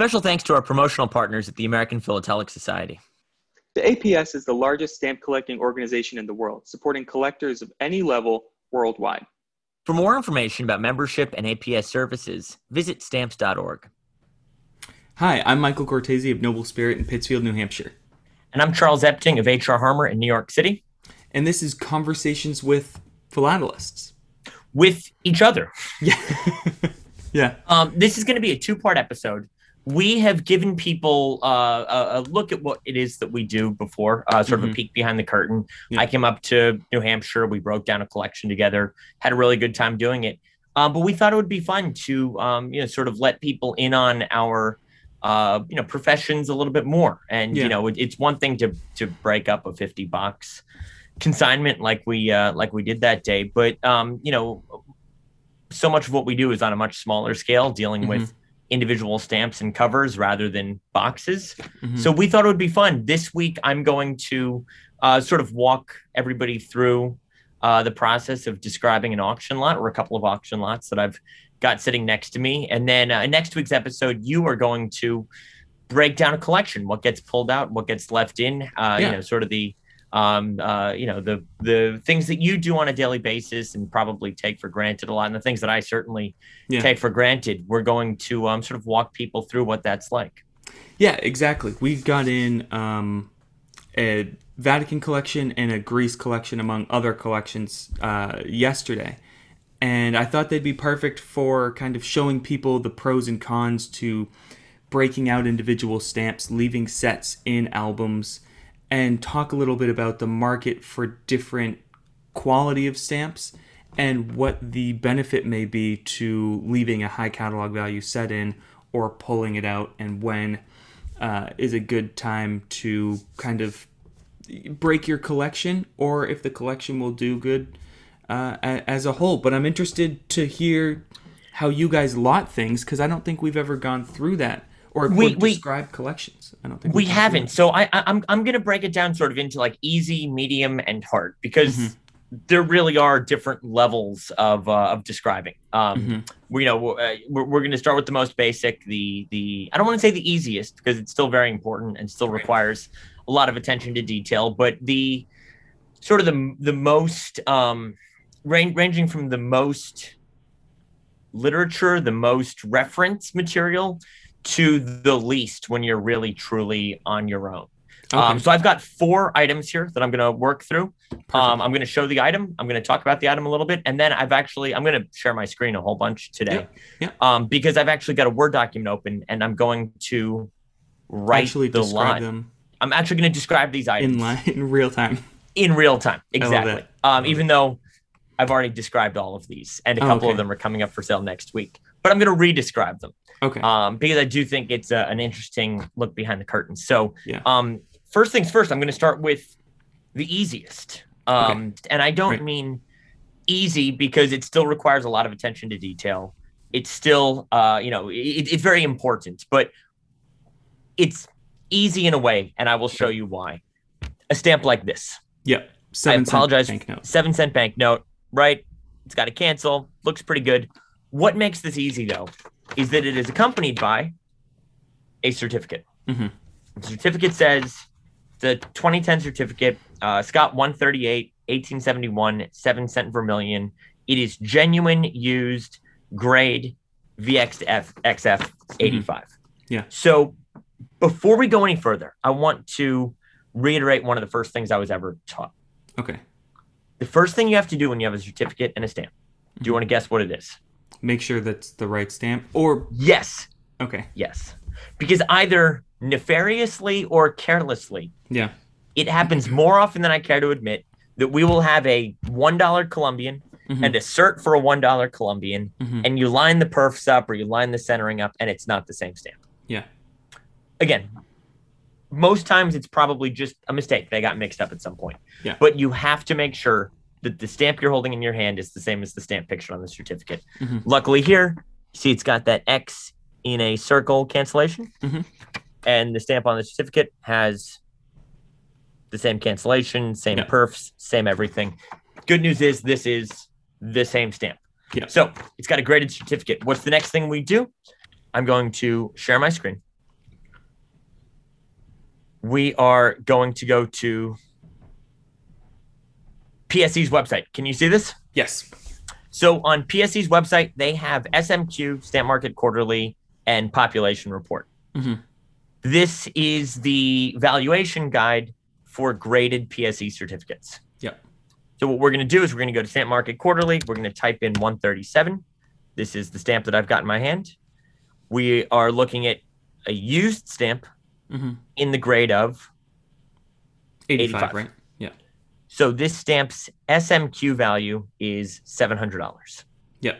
Special thanks to our promotional partners at the American Philatelic Society. The APS is the largest stamp collecting organization in the world, supporting collectors of any level worldwide. For more information about membership and APS services, visit stamps.org. Hi, I'm Michael Cortese of Noble Spirit in Pittsfield, New Hampshire. And I'm Charles Epting of HR Harmer in New York City. And this is Conversations with Philatelists. With each other. Yeah. yeah. Um, this is going to be a two part episode. We have given people uh, a, a, look at what it is that we do before, uh, sort mm-hmm. of a mm-hmm. peek behind the curtain. Yeah. I came up to New Hampshire. We broke down a collection together, had a really good time doing it. Um, but we thought it would be fun to, um, you know, sort of let people in on our uh, you know, professions a little bit more. And yeah. you know, it, it's one thing to to break up a fifty box consignment like we uh, like we did that day, but um, you know, so much of what we do is on a much smaller scale, dealing mm-hmm. with individual stamps and covers rather than boxes. Mm-hmm. So we thought it would be fun. This week, I'm going to uh, sort of walk everybody through uh, the process of describing an auction lot or a couple of auction lots that I've got sitting next to me. And then uh, next week's episode, you are going to break down a collection, what gets pulled out, what gets left in, uh, yeah. you know, sort of the, um, uh, you know, the the things that you do on a daily basis and probably take for granted a lot, and the things that I certainly yeah. take for granted. We're going to um, sort of walk people through what that's like. Yeah, exactly. We got in um, a Vatican collection and a Greece collection, among other collections, uh, yesterday and I thought they'd be perfect for kind of showing people the pros and cons to breaking out individual stamps, leaving sets in albums, and talk a little bit about the market for different quality of stamps and what the benefit may be to leaving a high catalog value set in or pulling it out and when uh, is a good time to kind of break your collection or if the collection will do good uh, as a whole. But I'm interested to hear how you guys lot things because I don't think we've ever gone through that or, we, describe we, collections. I don't think we haven't. So I, I I'm I'm gonna break it down sort of into like easy, medium, and hard because. Mm-hmm. There really are different levels of uh, of describing. Um, mm-hmm. we, you know, uh, we're, we're going to start with the most basic, the the I don't want to say the easiest because it's still very important and still requires a lot of attention to detail, but the sort of the the most um, range, ranging from the most literature, the most reference material, to the least when you're really truly on your own. Okay. Um, so I've got four items here that I'm going to work through. Um, I'm going to show the item. I'm going to talk about the item a little bit, and then I've actually I'm going to share my screen a whole bunch today, yeah. yeah. Um, because I've actually got a Word document open, and I'm going to write actually the line. Them I'm actually going to describe these items in line in real time. In real time, exactly. Um, even though I've already described all of these, and a couple okay. of them are coming up for sale next week. But I'm going to re-describe them. Okay. Um, because I do think it's a, an interesting look behind the curtain. So, yeah. um, first things first, I'm going to start with the easiest. Um, okay. and I don't mean easy because it still requires a lot of attention to detail. It's still, uh, you know, it, it's very important, but it's easy in a way, and I will show you why. A stamp like this. Yep. Seven I apologize. Cent banknote. Seven cent banknote right? It's got to cancel. Looks pretty good. What makes this easy though is that it is accompanied by a certificate. Mm-hmm. The certificate says the 2010 certificate, uh, Scott 138, 1871, seven cent vermilion. It is genuine used grade VXF XF 85. Mm-hmm. Yeah. So before we go any further, I want to reiterate one of the first things I was ever taught. Okay. The first thing you have to do when you have a certificate and a stamp, do you want to guess what it is? Make sure that's the right stamp or yes. Okay. Yes. Because either nefariously or carelessly, yeah. It happens more often than I care to admit that we will have a $1 Columbian mm-hmm. and a cert for a $1 Columbian mm-hmm. and you line the perfs up or you line the centering up and it's not the same stamp. Yeah. Again, most times it's probably just a mistake. They got mixed up at some point. Yeah. But you have to make sure that the stamp you're holding in your hand is the same as the stamp pictured on the certificate. Mm-hmm. Luckily, here, see it's got that X in a circle cancellation. Mm-hmm. And the stamp on the certificate has the same cancellation, same yeah. perfs, same everything. Good news is this is the same stamp. Yeah. So it's got a graded certificate. What's the next thing we do? I'm going to share my screen we are going to go to PSE's website. Can you see this? Yes. So on PSE's website, they have SMQ, Stamp Market Quarterly, and Population Report. Mhm. This is the valuation guide for graded PSE certificates. Yep. So what we're going to do is we're going to go to Stamp Market Quarterly. We're going to type in 137. This is the stamp that I've got in my hand. We are looking at a used stamp Mm-hmm. in the grade of 85, 85. right? So this stamp's SMQ value is seven hundred dollars. Yep.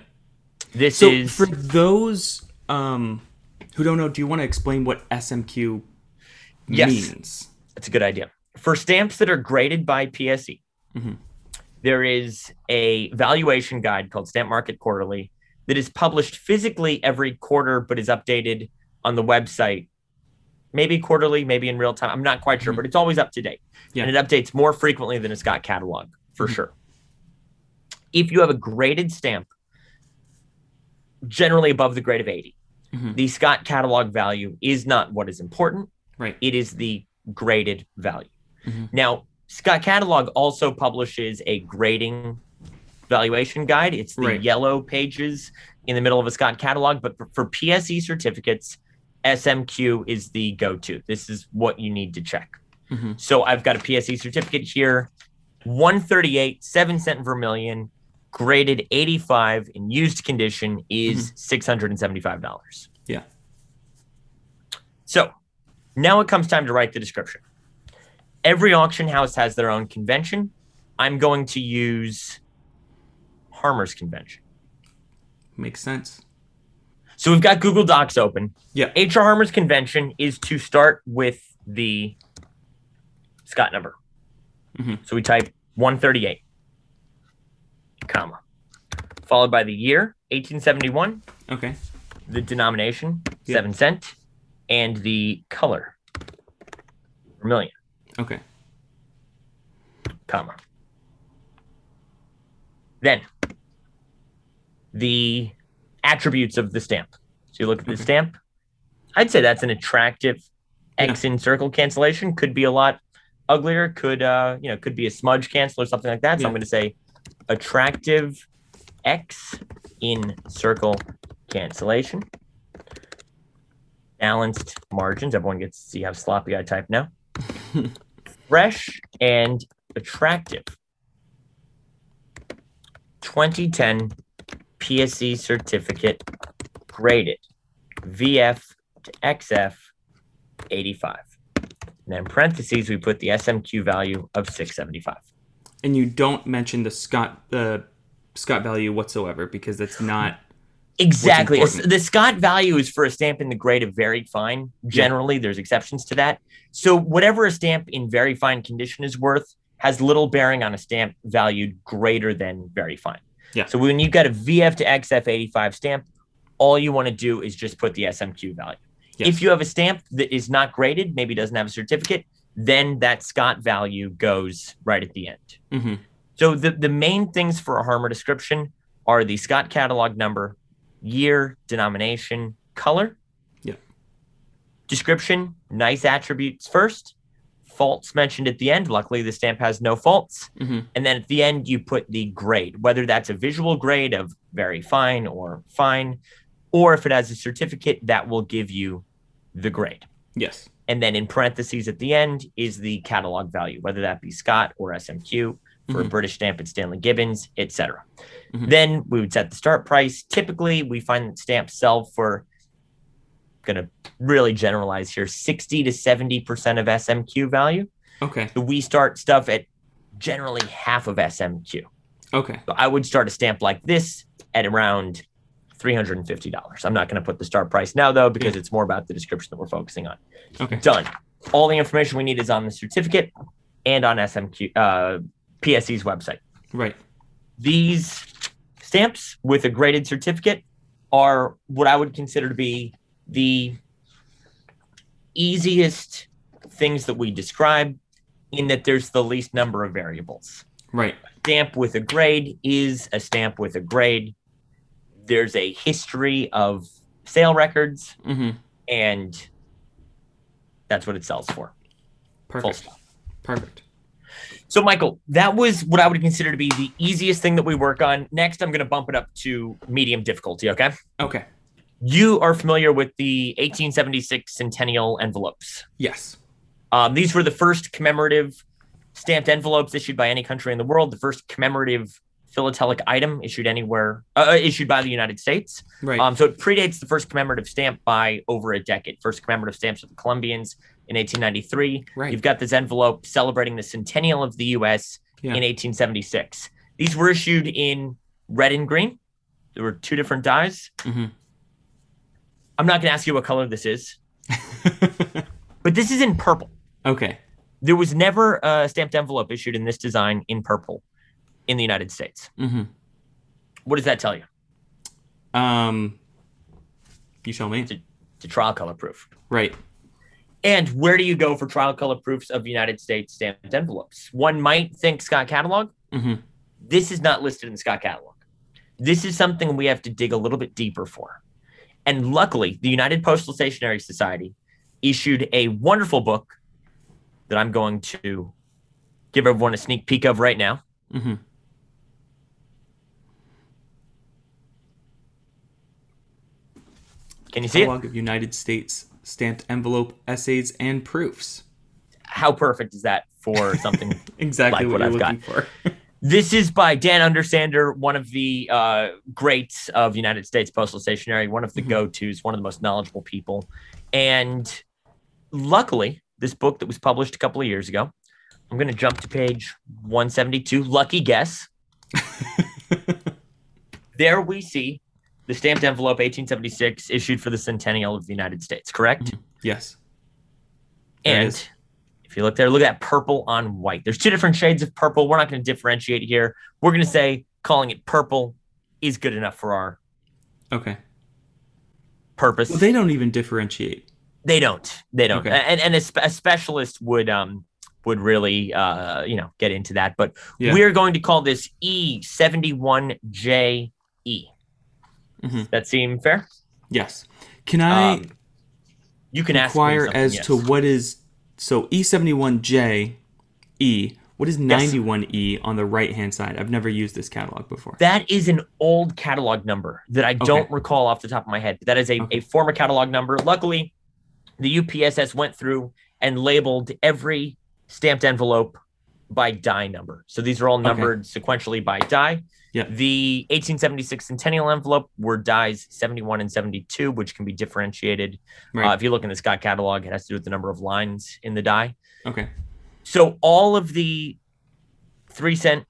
This So is for those um, who don't know, do you want to explain what SMQ Yes. means? That's a good idea. For stamps that are graded by PSE, Mhm. there is a valuation guide called Stamp Market Quarterly that is published physically every quarter, but is updated on the website, maybe quarterly, maybe in real time. I'm not quite sure, Mhm. but it's always up to date. Yeah. And it updates more frequently than a Scott catalog, for Mhm. sure. If you have a graded stamp, generally above the grade of 80, Mhm. the Scott catalog value is not what is important Right. it is the graded value. Mhm. Now, Scott Catalog also publishes a grading valuation guide. It's the Right. yellow pages in the middle of a Scott Catalog, but for, for PSE certificates, SMQ is the go to. This is what you need to check. Mhm. So I've got a PSE certificate here 138, 7 cent vermilion, graded 85 in used condition is $675. Yeah. So now it comes time to write the description. Every auction house has their own convention. I'm going to use Harmer's convention. Makes sense. So we've got Google Docs open. Yeah. HR Harmer's convention is to start with the Scott number. Mhm. So we type 138, comma, followed by the year, 1871, Okay. the denomination, Yeah. 7 cent, and the color, vermilion, Okay. comma. Then the attributes of the stamp. So you look at the stamp. I'd say that's an attractive X in circle cancellation. Could be a lot uglier. Could uh you know could be a smudge cancel or something like that. So I'm going to say attractive X in circle cancellation. Balanced margins. Everyone gets to see how sloppy I type now. Fresh and attractive. 2010 PSE certificate graded VF to XF 85. And then in parentheses, we put the SMQ value of 675. and you don't mention the Scott the Scott value whatsoever because that's not Exactly. The Scott value is for a stamp in the grade of very fine. Generally, there's exceptions to that. So, whatever a stamp in very fine condition is worth has little bearing on a stamp valued greater than very fine. Yeah. So, when you've got a VF to XF 85 stamp, all you want to do is just put the SMQ value. Yes. If you have a stamp that is not graded, maybe doesn't have a certificate, then that Scott value goes right at the end. hmm So the, the main things for a Harmer description are the Scott catalog number, year, denomination, color. Yeah. Description, nice attributes first, faults mentioned at the end. Luckily, the stamp has no faults. hmm And then at the end, you put the grade, whether that's a visual grade of very fine or fine, or if it has a certificate, that will give you the grade. Yes. And then in parentheses at the end is the catalog value, whether that be Scott or SMQ for a Mhm. British stamp, it's Stanley Gibbons, etc. Mhm. Then we would set the start price. Typically, we find that stamps sell for going to really generalize here 60 to 70% of SMQ value. Okay. So we start stuff at generally half of SMQ. Okay. So I would start a stamp like this at around $350. I'm not going to put the start price now, though, because it's more about the description that we're focusing on Okay. done. All the information we need is on the certificate and on SMQ uh, PSE's website. Right. These stamps with a graded certificate are what I would consider to be the easiest things that we describe in that there's the least number of variables. Right. Stamp with a grade is a stamp with a grade. There's a history of sale records hmm and that's what it sells for. Perfect. Perfect. So, Michael, that was what I would consider to be the easiest thing that we work on. Next, I'm going to bump it up to medium difficulty. Okay. Okay. You are familiar with the 1876 centennial envelopes. Yes. Um, these were the first commemorative stamped envelopes issued by any country in the world, the first commemorative philatelic item issued anywhere, uh, issued by the United States. Right. Um, so it predates the first commemorative stamp by over a decade. First commemorative stamps with the Columbians in 1893. Right. You've got this envelope celebrating the centennial of the U.S. Yeah. in 1876. These were issued in red and green. There were two different dies. hmm I'm not going to ask you what color this is, but this is in purple. okay. There was never a stamped envelope issued in this design in purple in the United States. hmm What does that tell you? Um. You show me. It's a trial color proof. Right. And where do you go for trial color proofs of United States stamped envelopes? One might think Scott Catalog. hmm This is not listed in the Scott Catalog. This is something we have to dig a little bit deeper for. And luckily, the United Postal Stationery Society issued a wonderful book that I'm going to give everyone a sneak peek of right now. hmm Can you see it? Catalog of United States stamped envelope essays and proofs. How perfect is that for something Exactly Like what, what I've looking for. This is by Dan Undersander, one of the uh, greats of United States Postal Stationery, one of the Mhm. go tos, one of the most knowledgeable people. And luckily, this book that was published a couple of years ago, I'm going to jump to page 172. Lucky guess. There we see the stamped envelope 1876 issued for the centennial of the United States, correct? yes. There it And. If you look there, look at that purple on white. There's two different shades of purple. We're not going to differentiate here. We're going to say calling it purple is good enough for our Okay. purpose. Well, they don't even differentiate. they don't. They don't. Okay. And and a, a specialist would um would really uh you know get into that. But Yeah. we're going to call this E71JE. Mhm. That seem fair? Yes. Can I Um, You can ask inquire as yes. to what is so E71J E? What is 91E on the right hand side? I've never used this catalog before. That is an old catalog number that I don't Okay. recall off the top of my head. That is a, Okay. a former catalog number. Luckily, the UPSS went through and labeled every stamped envelope by die number. So these are all numbered sequentially by die. Yeah. The 1876 Centennial envelope were dies 71 and 72, which can be differentiated. Uh, if you look in the Scott catalog, it has to do with the number of lines in the die. okay. So all of the three cent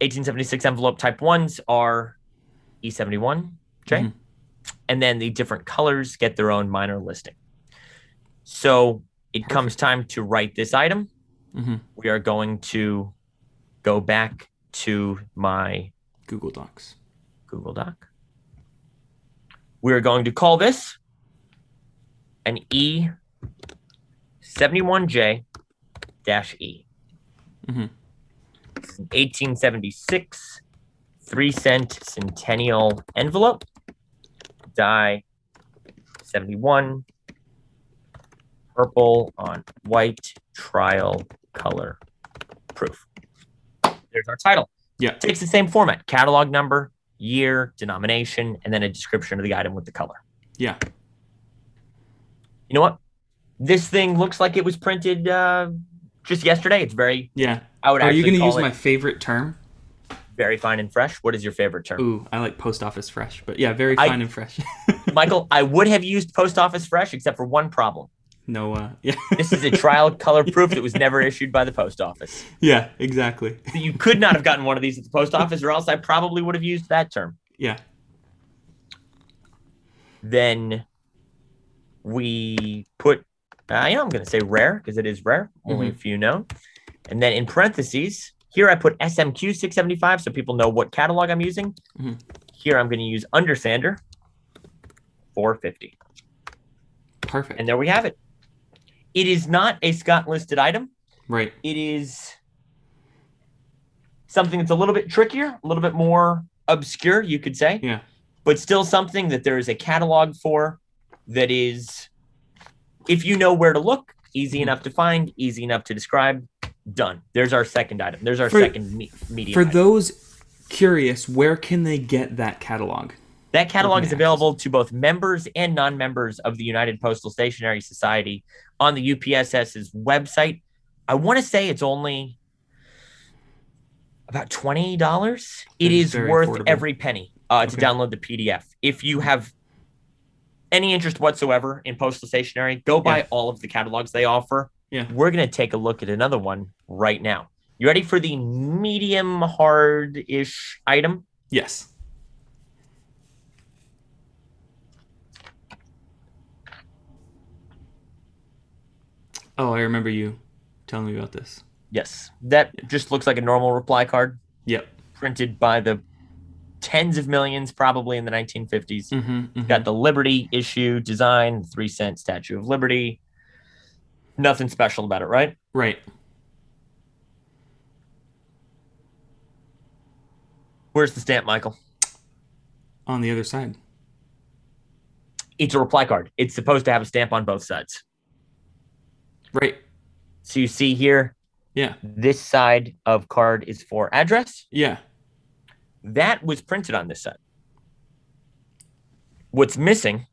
1876 envelope type ones are E71, J, Mhm. and then the different colors get their own minor listing. So it comes time to write this item. hmm We are going to go back to my Google Docs. Google Doc. We're going to call this an E71J dash E. Mm-hmm. It's an 1876 three cent centennial envelope. Die 71. Purple on white trial color proof. There's our title Yeah. It takes the same format catalog number year denomination and then a description of the item with the color Yeah. you know what this thing looks like it was printed uh, just yesterday it's very Yeah. i would Are you going to use my favorite term? very fine and fresh what is your favorite term Ooh, I like post office fresh, but yeah, very I- fine and fresh. michael i would have used post office fresh except for one problem no, uh, yeah, this is a trial color proof that was never issued by the post office yeah, exactly. you could not have gotten one of these at the post office or else i probably would have used that term Yeah, then we put uh, yeah, I'm going to say rare because it is rare, only a few know. And then in parentheses, here I put SMQ 675 so people know what catalog I'm using. Mhm. Here I'm going to use Undersander 450. perfect. And there we have it. It is not a Scott listed item. right. It is something that's a little bit trickier, a little bit more obscure, you could say. Yeah. But still something that there is a catalog for that is, if you know where to look, Easy enough to find, easy enough to describe. Done. There's our second item. There's our For- second me- medium. For item. those curious, where can they get that catalog? That catalog is available to both members and non-members of the United Postal Stationery Society on the UPSS's website. I want to say it's only about twenty dollars. It That is worth affordable. every penny uh, to download the PDF. If you have any interest whatsoever in postal stationery, go buy Yeah. all of the catalogs they offer. Yeah. We're gonna take a look at another one right now. You ready for the medium hard-ish item? Yes. Oh, I remember you telling me about this. Yes. That just looks like a normal reply card. Yep. printed by the tens of millions, probably in the 1950s. Mm-hmm, Got the Liberty issue design, three cent Statue of Liberty. Nothing special about it, right? Right. Where's the stamp, Michael? On the other side. It's a reply card. It's supposed to have a stamp on both sides. Right. So you see here, Yeah. this side of card is for address. Yeah. That was printed on this side. What's missing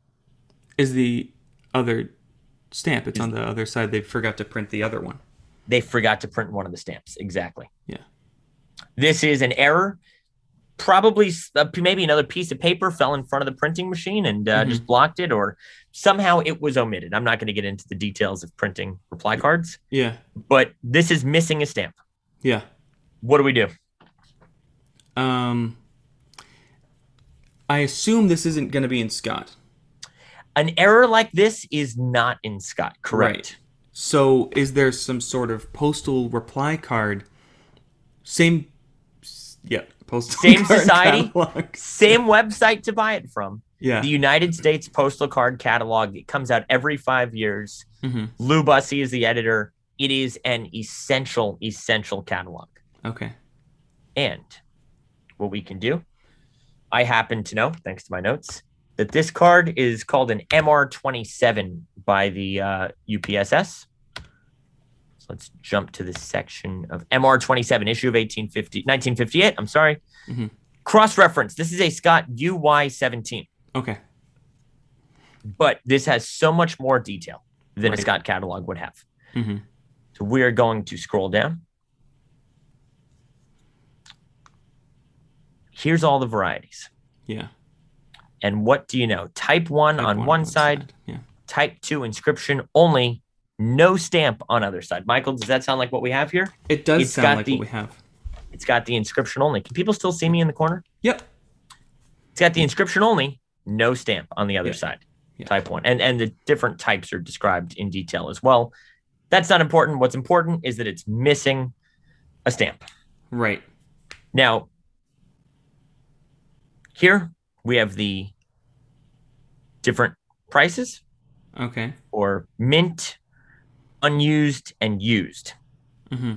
Is the other stamp. It's on the other side. They forgot to print the other one. they forgot to print one of the stamps. Exactly. Yeah. This is an error. Probably uh, maybe another piece of paper fell in front of the printing machine and uh, Mhm. just blocked it, or somehow it was omitted. I'm not going to get into the details of printing reply cards, Yeah. but this is missing a stamp. Yeah. What do we do? Um I assume this isn't going to be in Scott. An error like this is not in Scott, correct? Right. So is there some sort of postal reply card? Same yeah, postal Same card society? catalog. Same website to buy it from. Yeah. The United States Postal Card Catalog. It comes out every five years. hmm Lou Bussey is the editor. It is an essential, essential catalog. Okay. And what we can do, I happen to know, thanks to my notes, that this card is called an MR27 by the uh, UPSS. So let's jump to the section of MR 27, issue of 1850, 1958. I'm sorry. Mhm. Cross reference. This is a Scott UY17, Okay. but this has so much more detail than a Scott catalog would have. hmm So we are going to scroll down. Here's all the varieties. Yeah. And what do you know? Type 1 Type on one one side, Yeah. type 2 inscription only, no stamp on other side. Michael, does that sound like what we have here? It does It's sound got like the- what we have. It's got the inscription only. Can people still see me in the corner? Yep. It's got the inscription only, no stamp on the other Yeah. side. Yeah. Type 1. And and the different types are described in detail as well. That's not important. What's important is that it's missing a stamp. Right. Now, here we have the different prices Okay. Or mint, unused, and used. hmm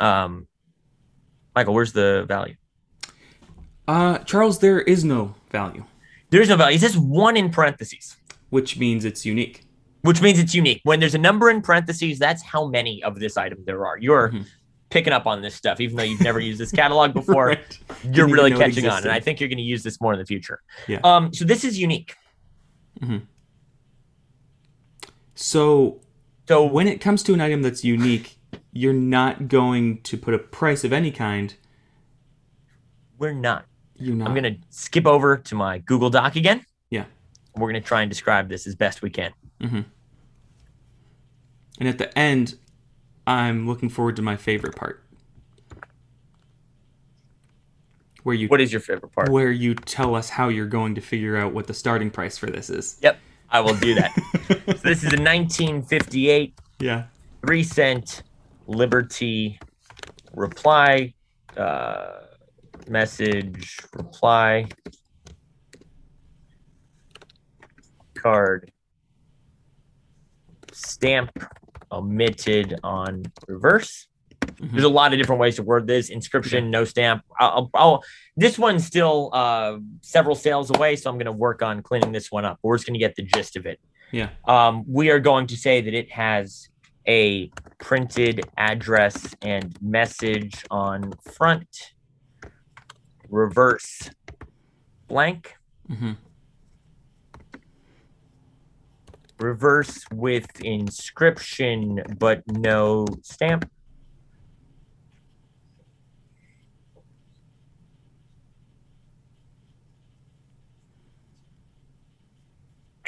Um, Michael, where's the value? Uh, Charles, there is no value, There's no value. It says one in parentheses, which means it's unique. which means it's unique. When there's a number in parentheses, that's how many of this item there are. You're Mhm. picking up on this stuff, even though you've never used this catalog before. Right. You're really even know it catching on, and. I think you're going to use this more in the future. Yeah. Um, so this is unique. So So when it comes to an item that's unique, you're not going to put a price of any kind. we're not. You're not. I'm going to skip over to my Google Doc again. Yeah. We're going to try and describe this as best we can. Mm-hmm. And at the end, I'm looking forward to my favorite part, where you What is your favorite part? where you tell us how you're going to figure out what the starting price for this is. Yep, I will do that. so this is a 1958 Yeah. three cent Liberty reply uh, message reply card stamp omitted on reverse. There's a lot of different ways to word this. Inscription, no stamp. I'll, I'll, this one's still uh, several sales away, so I'm going to work on cleaning this one up. We're just going to get the gist of it. Yeah. Um, we are going to say that it has a printed address and message on front, reverse blank, hmm reverse with inscription but no stamp.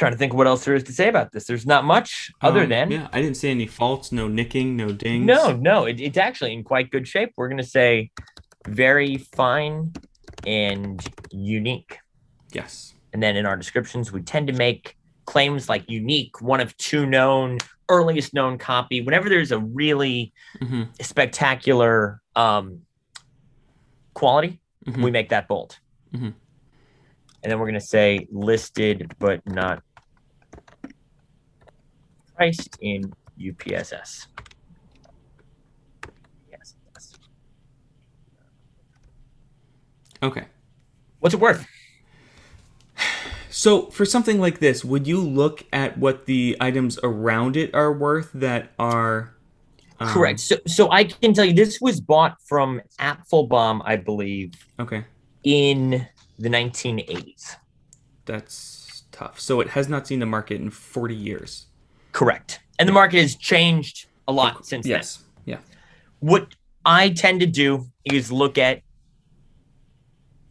Trying to think what else there is to say about this. There's not much other Um, than yeah, I didn't see any faults, no nicking, no dings. no, no. It, it's actually in quite good shape. We're gonna say very fine and unique. Yes. And then in our descriptions, we tend to make claims like unique, one of two known, earliest known copy. Whenever there's a really hmm spectacular um, quality, Mhm. we make that bold. Mhm. And then we're going to say listed but not priced in UPSS. Yes. Okay. What's it worth? So for something like this, would you look at what the items around it are worth that are um, Correct. So, so I can tell you this was bought from Apfelbaum, I believe, Okay, in the 1980s. that's tough. So it has not seen the market in 40 years. Correct. And the market has changed a lot since then. Yes. Yeah. What I tend to do is look at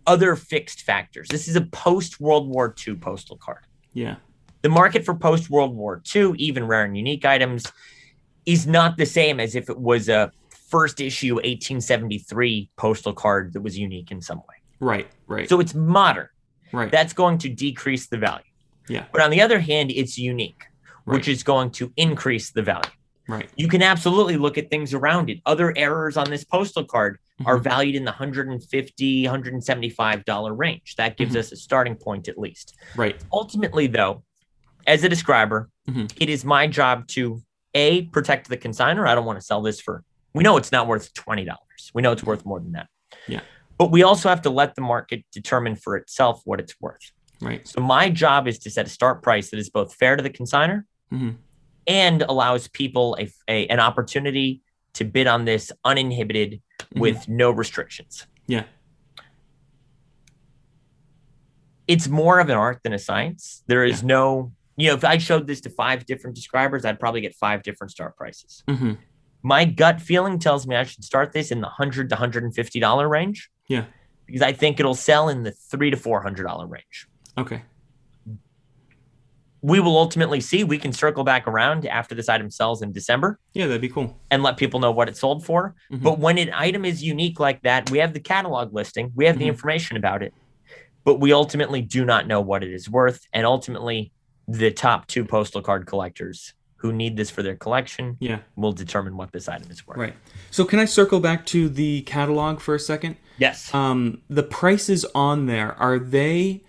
other fixed factors. This is a post World War II postal card. Yeah. The market for post World War II, even rare and unique items, is not the same as if it was a first issue 1873 postal card that was unique in some way. Right. Right. So it's modern. right. That's going to decrease the value. Yeah. But on the other hand, it's unique, which is going to increase the value. right. You can absolutely look at things around it. Other errors on this postal card are Mhm. valued in the 150 $175 range. That gives Mhm. us a starting point at least. Right. Ultimately, though, as a describer, Mhm. it is my job to A, protect the consigner. I don't want to sell this for, we know it's not worth $20. We know it's worth more than that. Yeah. But we also have to let the market determine for itself what it's worth. Right. So my job is to set a start price that is both fair to the consigner Mhm. and allows people a, a- an opportunity to bid on this uninhibited Mhm. with no restrictions. Yeah. It's more of an art than a science. There is no, you know, if I showed this to five different describers, I'd probably get five different start prices. hmm My gut feeling tells me I should start this in the hundred to hundred and fifty dollar range. Yeah. Because I think it'll sell in the three to four hundred dollar range. Okay. We will ultimately see. We can circle back around after this item sells in December Yeah, that'd be cool. and let people know what it sold for. Mhm. But when an item is unique like that, we have the catalog listing, we have the Mhm. information about it, but we ultimately do not know what it is worth. And ultimately, the top two postal card collectors who need this for their collection Yeah. will determine what this item is worth. Right. So can I circle back to the catalog for a second? Yes. Um, the prices on there are they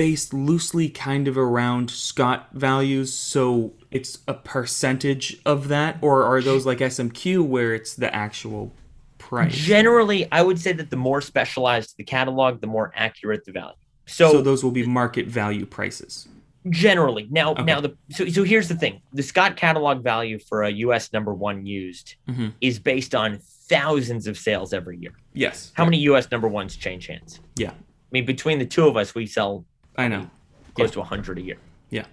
based loosely kind of around Scott values, so it's a percentage of that, or are those like SMQ where it's the actual price? Generally, I would say that the more specialized the catalog, the more accurate the value. So, so those will be market value prices. generally, now Okay. now the so so here's the thing: the Scott catalog value for a U.S. number one used Mhm. is based on thousands of sales every year. Yes. How many U.S. number ones change hands? Yeah. I mean, between the two of us, we sell I know. close Yeah. to 100 a year. Yeah.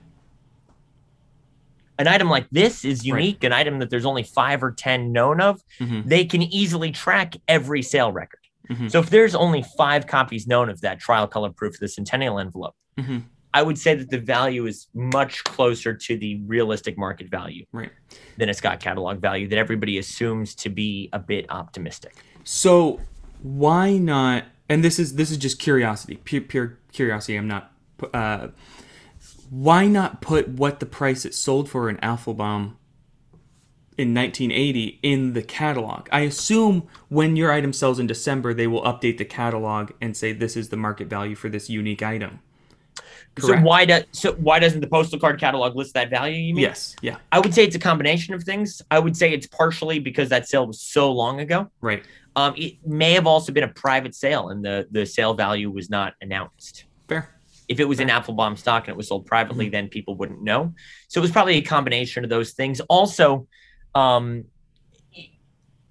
An item like this is Right. unique, an item that there's only five or 10 known of. Mhm. They can easily track every sale record. Mhm. So if there's only five copies known of that trial color proof of the Centennial envelope, Mhm. I would say that the value is much closer to the realistic market value Right. than a Scott catalog value that everybody assumes to be a bit optimistic. So why not? And this is this is just curiosity, pure, pure curiosity. I'm not. Uh, why not put what the price it sold for in Apfelbaum in 1980 in the catalog? I assume when your item sells in December, they will update the catalog and say this is the market value for this unique item. So Correct. why does so why doesn't the postal card catalog list that value? You mean? Yes. Yeah. I would say it's a combination of things. I would say it's partially because that sale was so long ago. Right. Um, it may have also been a private sale, and the the sale value was not announced. Fair. If it was in Apfelbaum stock and it was sold privately, Mm-hmm. then people wouldn't know. So it was probably a combination of those things. Also, um,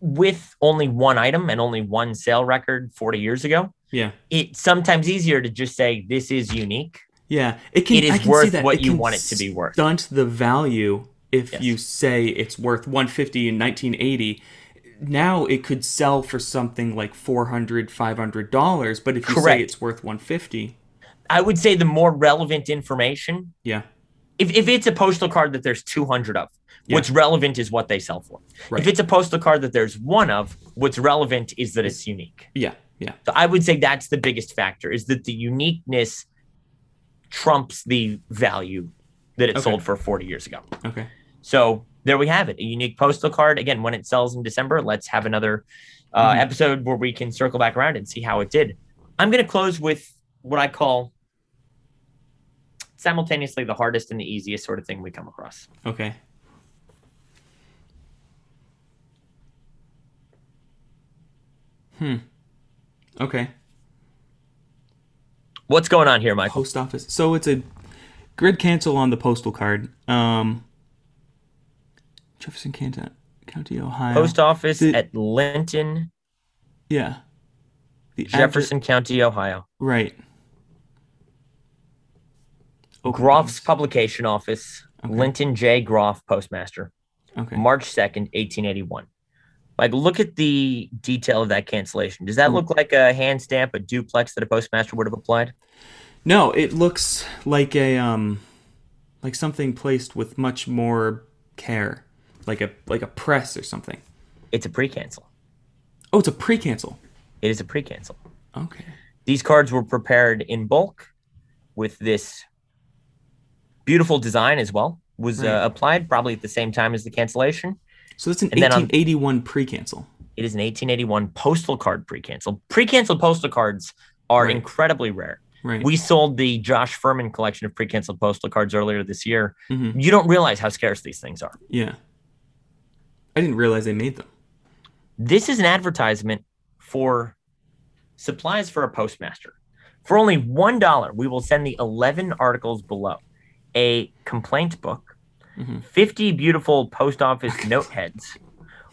with only one item and only one sale record 40 years ago, Yeah. it's sometimes easier to just say this is unique. Yeah. It can. It is I can see worth what you want it to be worth. Stunt the value if Yes. you say it's worth 150 in 1980. Now it could sell for something like 400 500 dollars, but if you Correct. say it's worth 150, I would say the more relevant information, yeah. if, if it's a postal card that there's 200 of, what's relevant is what they sell for. Right. If it's a postal card that there's one of, what's relevant is that it's unique. Yeah. Yeah. So I would say that's the biggest factor is that the uniqueness trumps the value that it Okay. sold for 40 years ago. Okay. So there we have it. A unique postal card. Again, when it sells in December, let's have another uh, Mhm. episode where we can circle back around and see how it did. I'm going to close with what I call simultaneously the hardest and the easiest sort of thing we come across. Okay. Hmm. Okay. What's going on here, Michael? Post office. So it's a grid cancel on the postal card. Um, Jefferson County, County, Ohio. Post office The- at Linton, Yeah. The address- Jefferson County, Ohio. right. Open Groff's publication office, Okay. Linton J. Groff, postmaster, Okay. March 2nd, 1881. Like, look at the detail of that cancellation. Does that Hmm. look like a hand stamp, a duplex that a postmaster would have applied? No, it looks like a um, like something placed with much more care, like a like a press or something. It's a pre-cancel. Oh, it's a pre-cancel. It is a pre-cancel. Okay. These cards were prepared in bulk with this beautiful design as well. Was Right. uh, applied probably at the same time as the cancellation. So it's an And then on- 1881 pre-cancel. It is an 1881 postal card pre-cancel. Pre-canceled postal cards are Right. incredibly rare. Right. We sold the Josh Furman collection of pre-canceled postal cards earlier this year. Mhm. You don't realize how scarce these things are. Yeah. I didn't realize they made them. This is an advertisement for supplies for a postmaster. For only $1, we will send the 11 articles below a complaint book, Mhm. 50 beautiful post office note heads,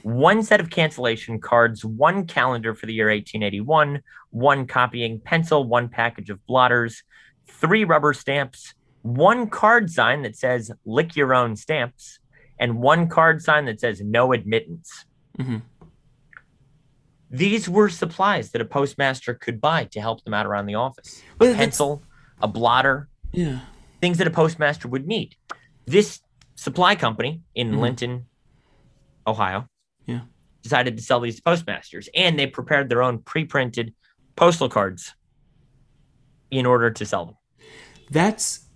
one set of cancellation cards, one calendar for the year 1881, one copying pencil, one package of blotters, three rubber stamps, one card sign that says lick your own stamps, and one card sign that says no admittance. Mhm. These were supplies that a postmaster could buy to help them out around the office. A pencil, a blotter, Yeah. things that a postmaster would need. This supply company in Mhm. Linton, Ohio, Yeah. decided to sell these to postmasters, and they prepared their own pre-printed postal cards in order to sell them. That's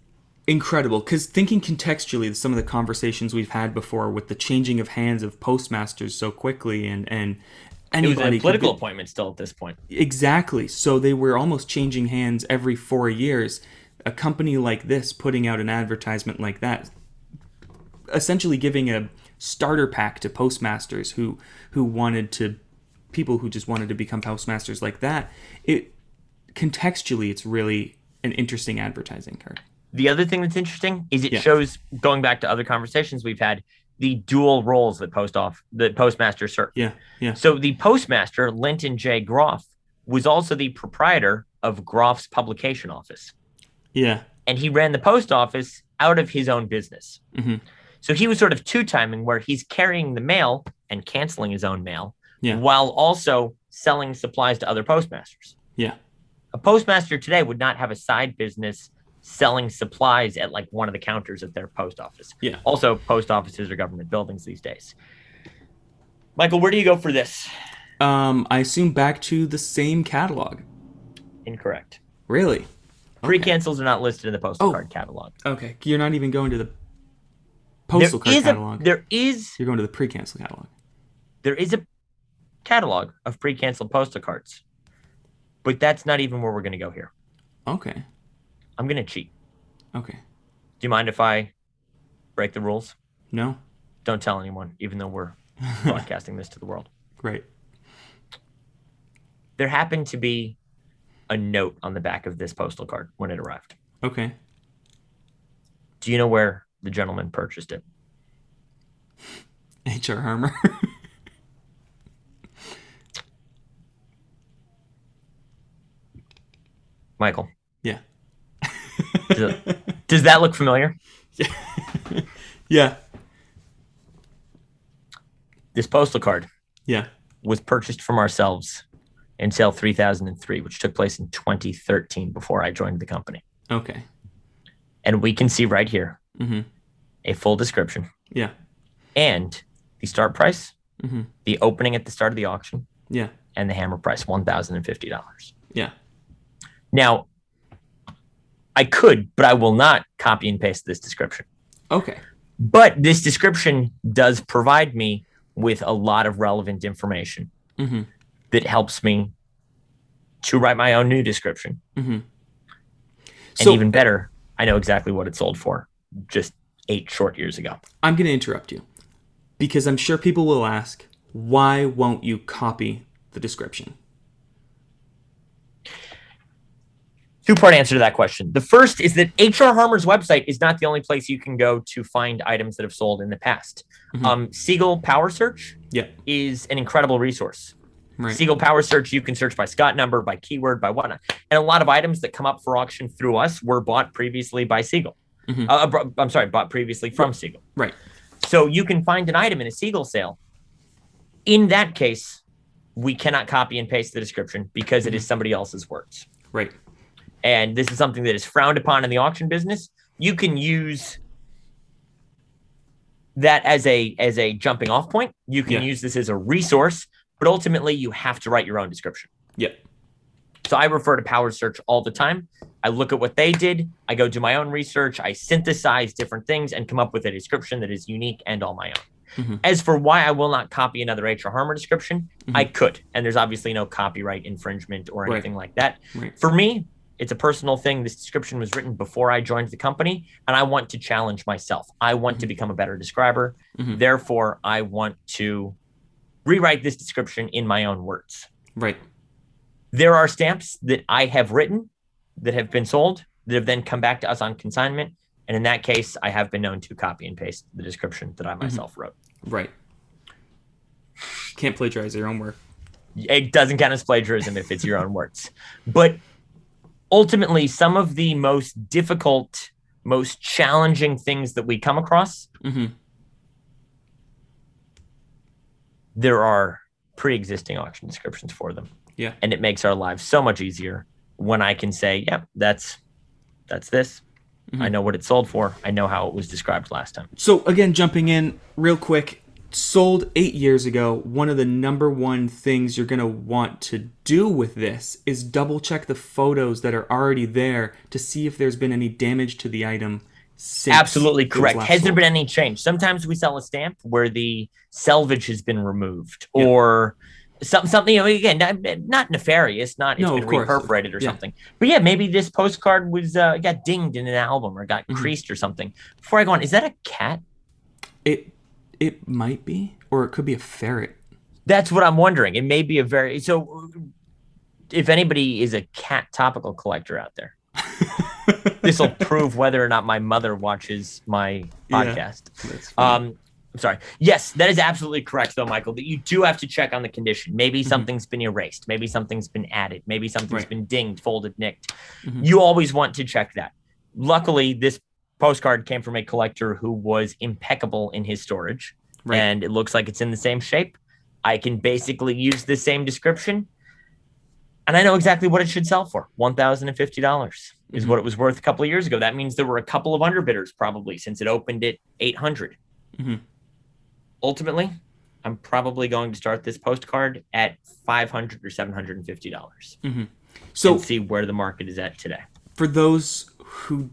incredible because thinking contextually some of the conversations we've had before with the changing of hands of postmasters so quickly and and It was anybody a political be- appointment still at this point. Exactly. So they were almost changing hands every four years. A company like this putting out an advertisement like that, essentially giving a starter pack to postmasters who who wanted to people who just wanted to become postmasters like that. It contextually, it's really an interesting advertising card. The other thing that's interesting is it Yeah. shows, going back to other conversations we've had, the dual roles that post off that postmaster serve. Yeah, yeah. So the postmaster, Linton J. Groff, was also the proprietor of Groff's publication office. Yeah. And he ran the post office out of his own business. Mhm. So he was sort of two timing where he's carrying the mail and canceling his own mail Yeah. while also selling supplies to other postmasters. Yeah. A postmaster today would not have a side business selling supplies at like one of the counters at their post office. Yeah. Also, post offices are government buildings these days. Michael, where do you go for this? Um, I assume back to the same catalog. Incorrect. Really? Pre-cancels are not listed in the postal Oh. card catalog. Okay. You're not even going to the postal there card catalog. a there is You're going to the pre-cancel catalog. there is a catalog of pre-canceled postal cards, but that's not even where we're going to go here. Okay. I'm going to cheat. Okay. Do you mind if I break the rules? No. Don't tell anyone, even though we're broadcasting this to the world. Great. There happened to be a note on the back of this postal card when it arrived. Okay. Do you know where the gentleman purchased it? H.R. Harmer. Michael. Yeah. Does, does that look familiar? yeah. This postal card Yeah. was purchased from ourselves in sale 3003, which took place in 2013 before I joined the company. Okay. And we can see right here Mm-hmm. a full description Yeah. and the start price, Mm-hmm. the opening at the start of the auction, Yeah. and the hammer price $1,050. Yeah. Now, I could, but I will not copy and paste this description. Okay. But this description does provide me with a lot of relevant information Mm-hmm. that helps me to write my own new description. Mm-hmm. And So even better, I know exactly what it sold for just eight short years ago. I'm going to interrupt you because I'm sure people will ask, why won't you copy the description? Two part answer to that question. The first is that HR Harmer's website is not the only place you can go to find items that have sold in the past. Mhm. Um, Siegel Power Search Yeah. is an incredible resource. Right. Siegel Power Search, you can search by Scott number, by keyword, by whatnot. And a lot of items that come up for auction through us were bought previously by Siegel. Mhm. Uh, I'm sorry, bought previously from Siegel. Right. So you can find an item in a Siegel sale. In that case, we cannot copy and paste the description because it is somebody else's words. Right. And this is something that is frowned upon in the auction business. You can use that as a as a jumping off point. You can Yeah. use this as a resource, but ultimately you have to write your own description. Yeah. So I refer to Power Search all the time. I look at what they did. I go do my own research. I synthesize different things and come up with a description that is unique and all my own. Mhm. As for why I will not copy another HR Harmer description, I could. And there's obviously no copyright infringement or Right. anything like that. Right. For me, it's a personal thing. This description was written before I joined the company, and I want to challenge myself. I want to become a better describer. Mhm. Therefore, I want to rewrite this description in my own words. Right. There are stamps that I have written that have been sold that have then come back to us on consignment. And in that case, I have been known to copy and paste the description that I myself wrote. Right. Can't plagiarize your own work. it doesn't count as plagiarism if it's your own words. But ultimately, some of the most difficult, most challenging things that we come across, Mm-hmm. there are pre existing auction descriptions for them. Yeah. And it makes our lives so much easier when I can say, yep, that's that's this. I Mhm. know what it sold for. I know how it was described last time. So again, jumping in real quick, sold eight years ago. One of the number one things you're gonna want to do with this is double check the photos that are already there to see if there's been any damage to the item. Since Absolutely correct. Has there been any change? Sometimes we sell a stamp where the selvage has been removed Yeah. or some, something, you know, again, not, not nefarious, not it's No, been reperforated or Yeah. something. But yeah, maybe this postcard was uh, got dinged in an album or got Mhm. creased or something. Before I go on, is that a cat? It it might be, or it could be a ferret. That's what I'm wondering. It may be a very so. If anybody is a cat topical collector out there, this will prove whether or not my mother watches my podcast. Funny. Um, I'm sorry. Yes, that is absolutely correct, though, Michael. That you do have to check on the condition. Maybe something's been erased. Maybe something's been added. Maybe something's Mm-hmm. Right. been dinged, folded, nicked. Mhm. You always want to check that. Luckily, this postcard came from a collector who was impeccable in his storage, Right. and it looks like it's in the same shape. I can basically use the same description, and I know exactly what it should sell for. One thousand and fifty dollars is Mhm. what it was worth a couple of years ago. That means there were a couple of underbidders probably since it opened at eight hundred. Mhm. Ultimately, I'm probably going to start this postcard at five hundred or seven hundred and fifty dollars so and see where the market is at today. for those who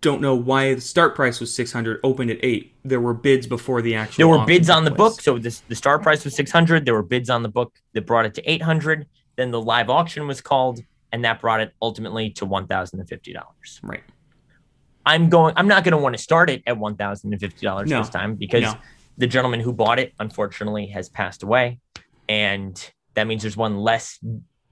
don't know why the start price was 600 opened at 8 there were bids before the actual There were bids on the place. book, so this the start price was six hundred. There were bids on the book that brought it to eight hundred. Then the live auction was called, and that brought it ultimately to one thousand and fifty dollars. right I'm going. I'm not going to want to start it at one thousand and fifty dollars No. this time because No. the gentleman who bought it unfortunately has passed away, and that means there's one less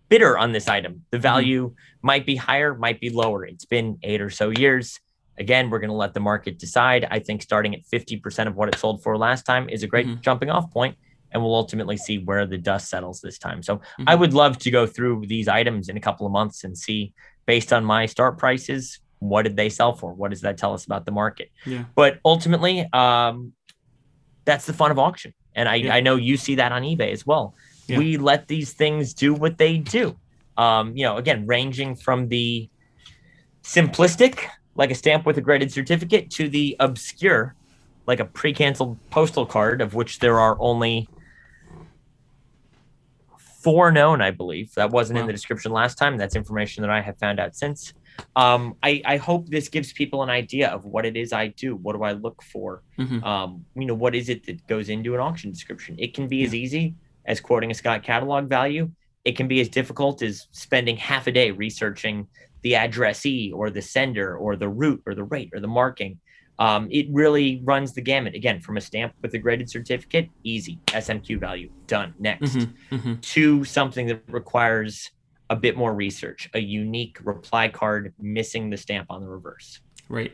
bidder on this item. The value mm-hmm. might be higher, might be lower. It's been eight or so years. Again, we're going to let the market decide. I think starting at 50% of what it sold for last time is a great mm-hmm. jumping off point, and we'll ultimately see where the dust settles this time. So mm-hmm. I would love to go through these items in a couple of months and see, based on my start prices, what did they sell for? What does that tell us about the market? Yeah. But ultimately, um, that's the fun of auction. And I, yeah. I know you see that on eBay as well. Yeah. We let these things do what they do. Um, you know, again, ranging from the simplistic like a stamp with a graded certificate, to the obscure, like a pre canceled postal card, of which there are only four known, I believe. That wasn't wow. in the description last time. That's information that I have found out since. Um, I, I, hope this gives people an idea of what it is I do. What do I look for? Mm-hmm. Um, you know, what is it that goes into an auction description? It can be yeah. as easy as quoting a Scott catalog value. It can be as difficult as spending half a day researching the addressee or the sender or the route or the rate or the marking. Um, it really runs the gamut again from a stamp with a graded certificate, easy SMQ value, done. Next mm-hmm, mm-hmm. to something that requires a bit more research, a unique reply card missing the stamp on the reverse. Right.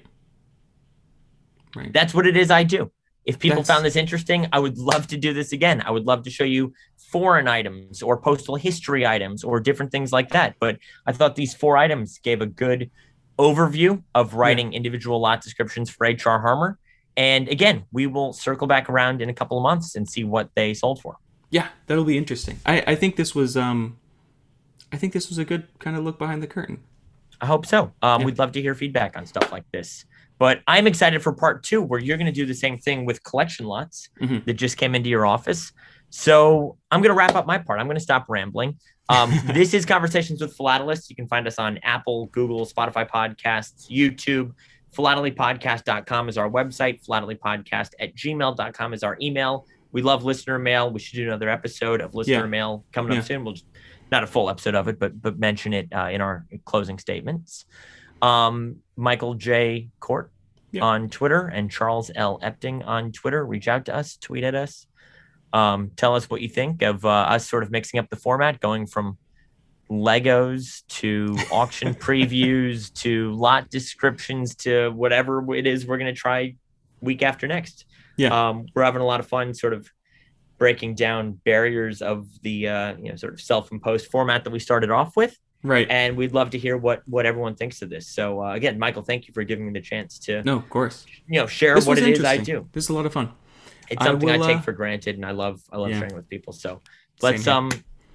Right. That's what it is I do. If people That's... found this interesting, I would love to do this again. I would love to show you foreign items or postal history items or different things like that. But I thought these four items gave a good overview of writing yeah. individual lot descriptions for H.R. Harmer. And again, we will circle back around in a couple of months and see what they sold for. Yeah, that'll be interesting. I, I think this was um I think this was a good kind of look behind the curtain. I hope so. Um, yeah. We'd love to hear feedback on stuff like this. But I'm excited for part two, where you're going to do the same thing with collection lots mm-hmm. that just came into your office. So I'm going to wrap up my part. I'm going to stop rambling. Um, this is Conversations with Philatelists. You can find us on Apple, Google, Spotify podcasts, YouTube. PhilatelyPodcast.com is our website. PhilatelyPodcast at gmail.com is our email. We love listener mail. We should do another episode of listener yeah. mail coming up yeah. soon. We'll just, not a full episode of it, but but mention it uh, in our closing statements. Um, Michael J. Court on Twitter and Charles L. Epting on Twitter. Reach out to us, tweet at us. Um, tell us what you think of uh, us sort of mixing up the format, going from Legos to auction previews to lot descriptions to whatever it is we're going to try week after next. Yeah. Um, we're having a lot of fun sort of breaking down barriers of the uh, you know sort of self-imposed format that we started off with Right. And we'd love to hear what what everyone thinks of this. So uh, again, Michael, thank you for giving me the chance to No, of course. You know, share this what it is I do. This is a lot of fun. It's something I, will, I take uh, for granted and I love I love yeah. sharing with people. So let's um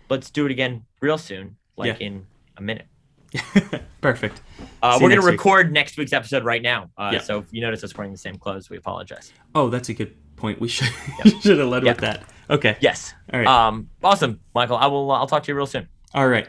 let's do it again real soon, like yeah. in a minute. Perfect. Uh, we're going to record week. next week's episode right now. Uh, yeah. So if you notice us wearing the same clothes, we apologize. Oh, that's a good point. We should yep. should have led yep. with that. Okay. Yes. All right. Um. Awesome, Michael. I will. Uh, I'll talk to you real soon. All right.